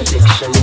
addictions,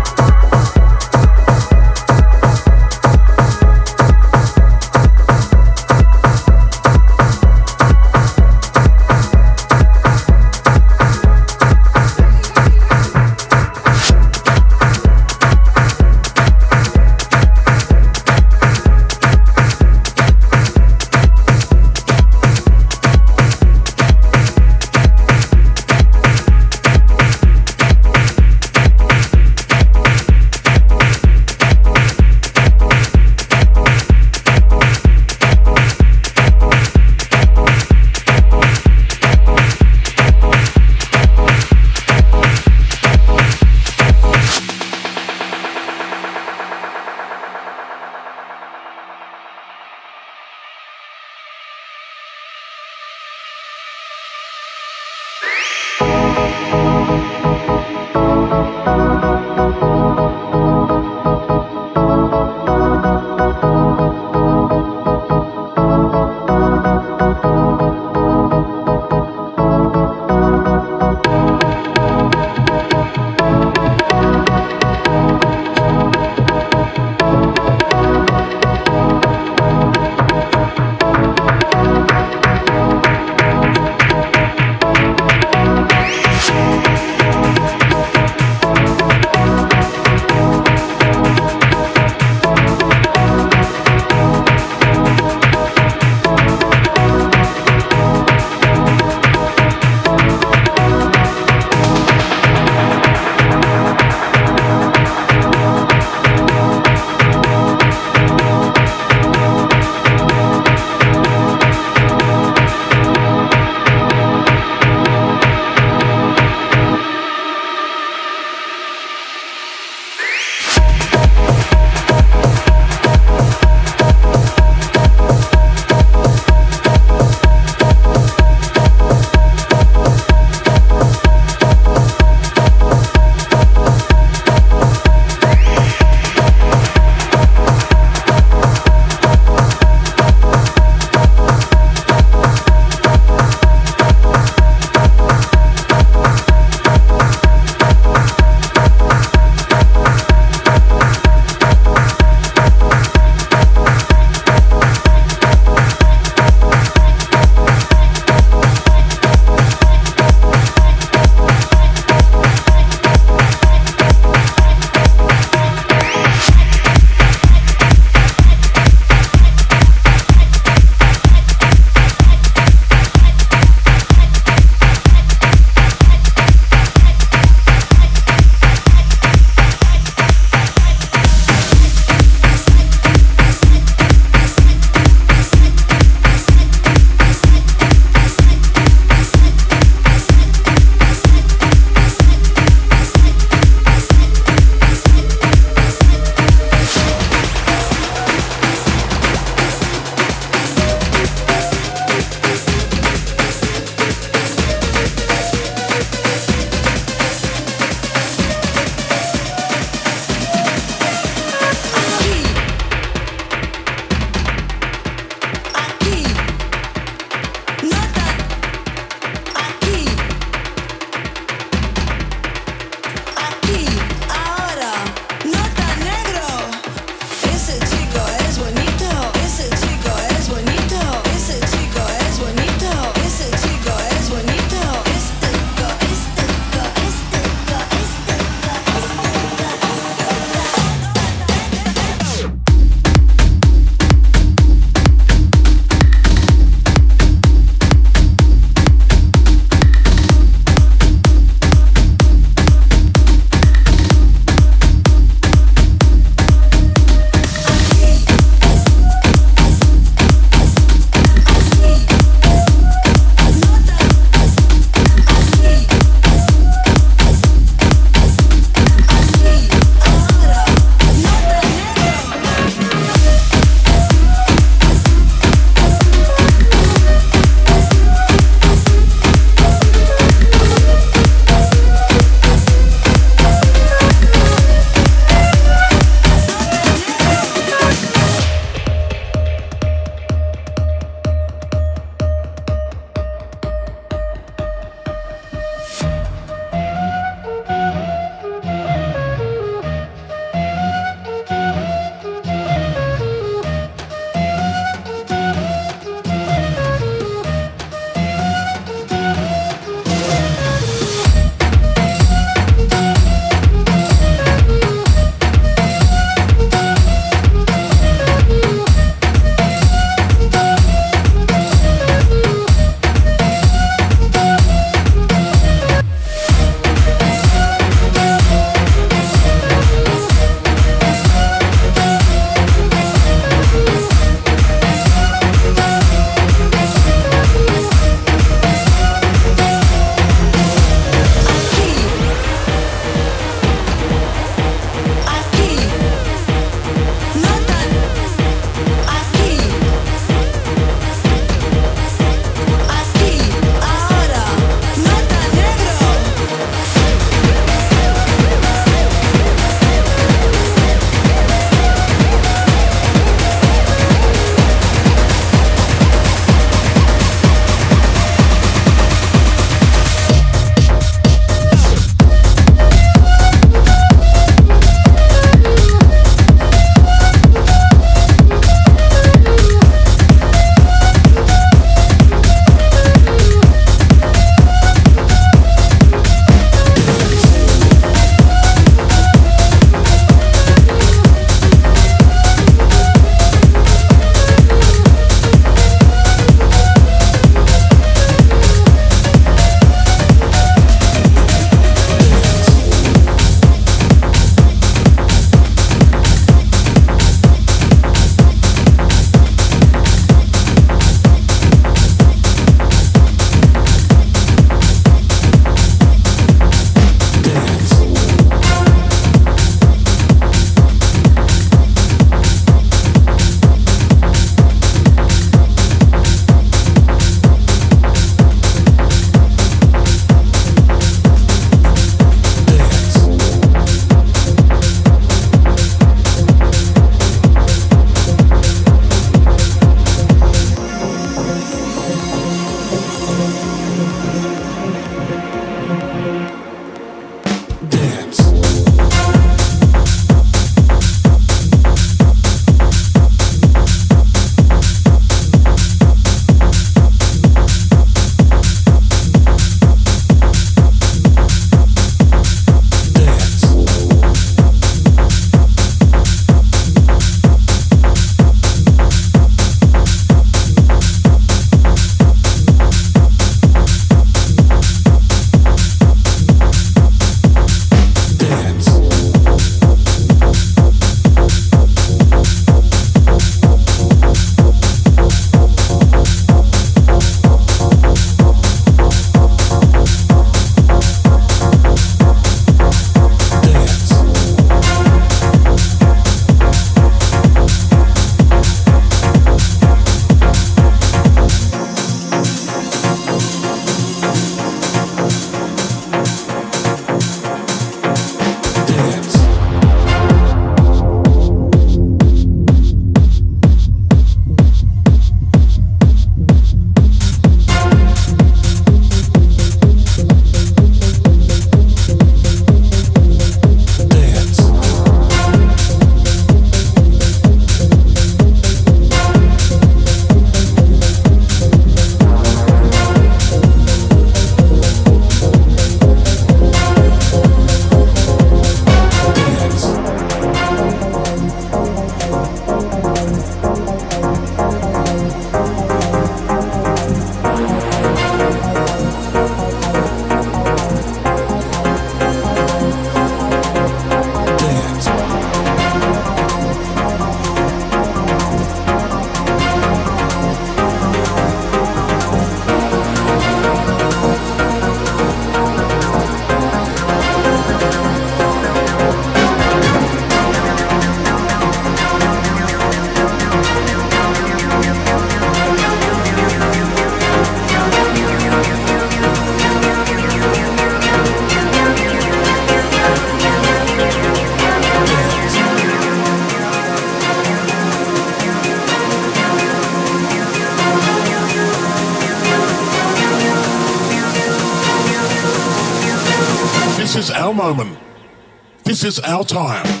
is our time.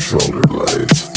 Shoulder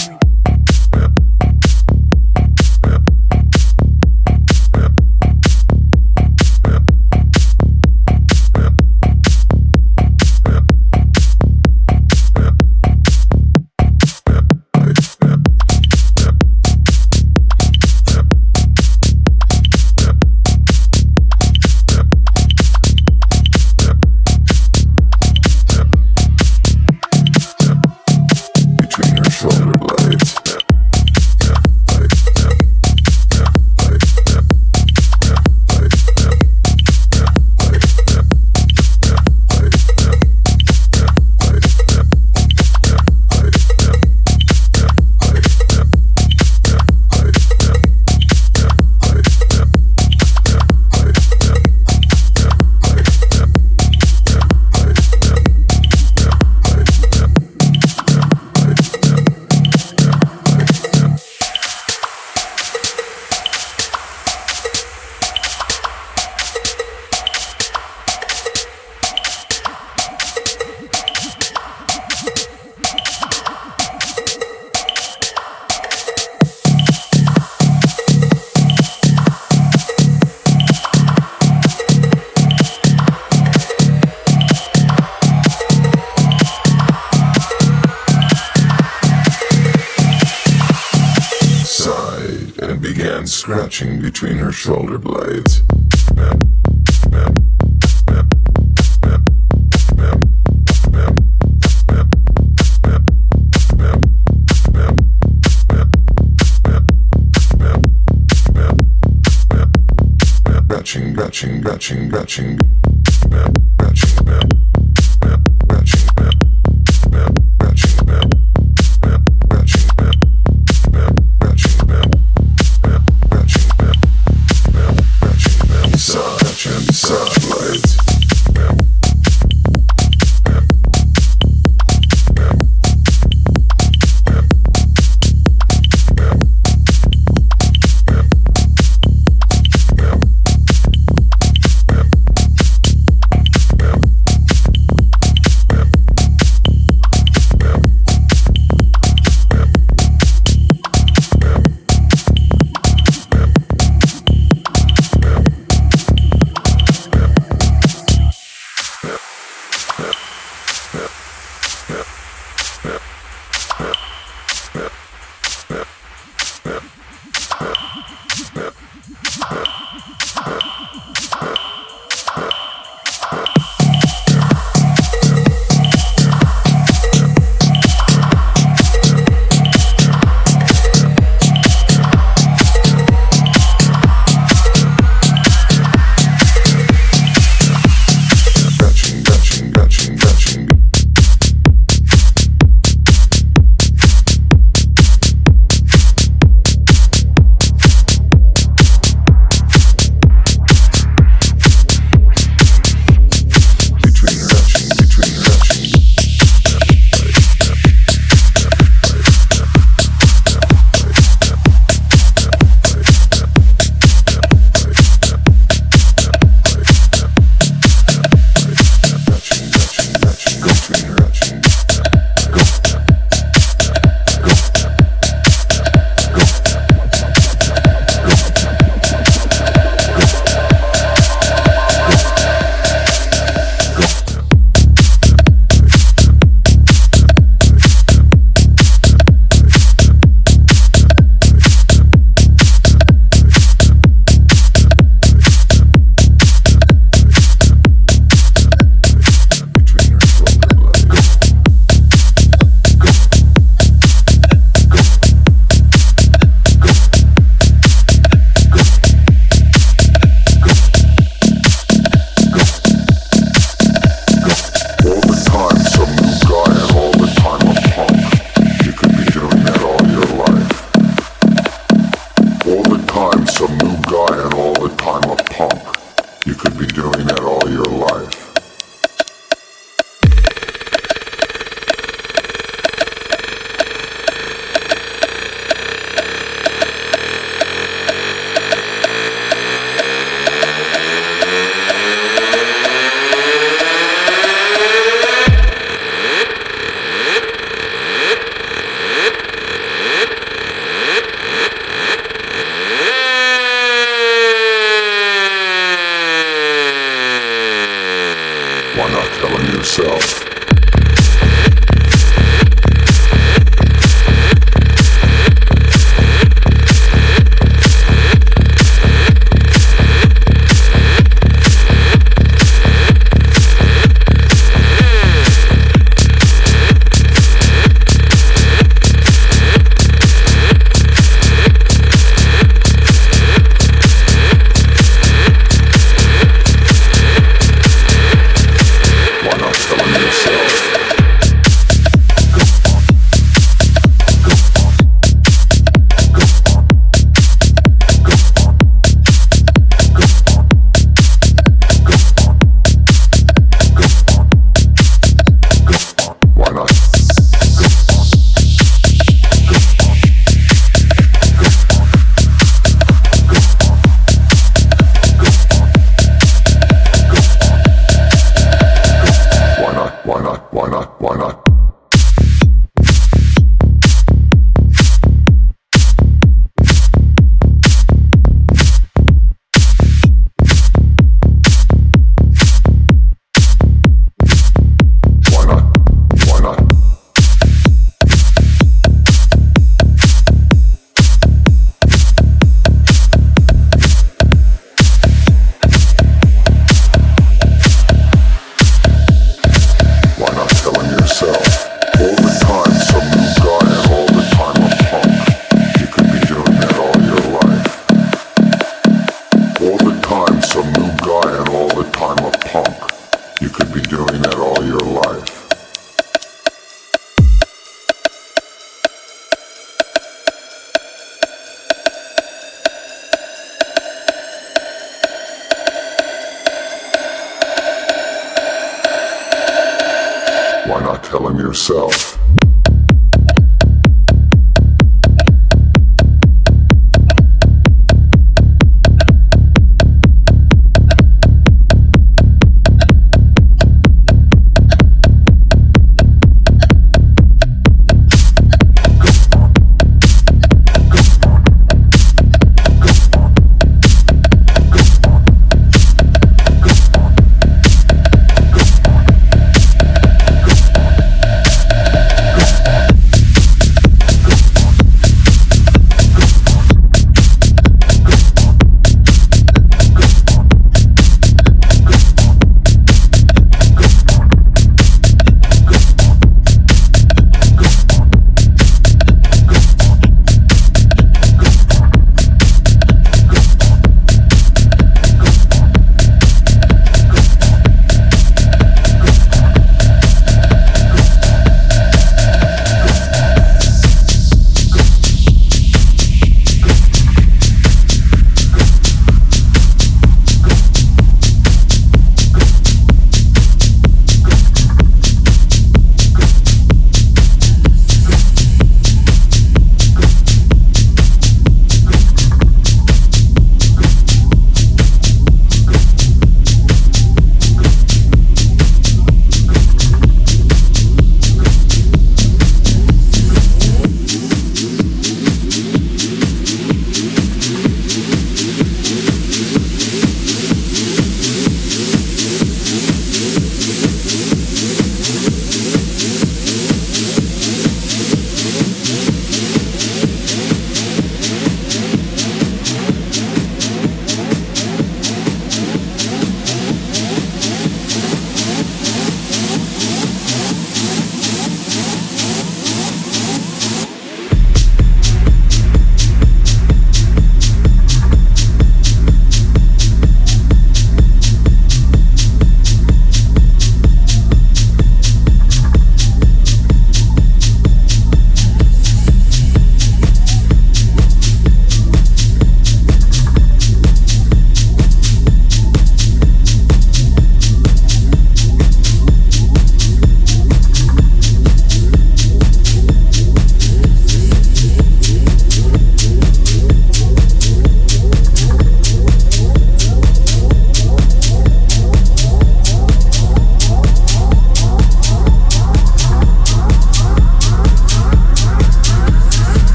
shoulder.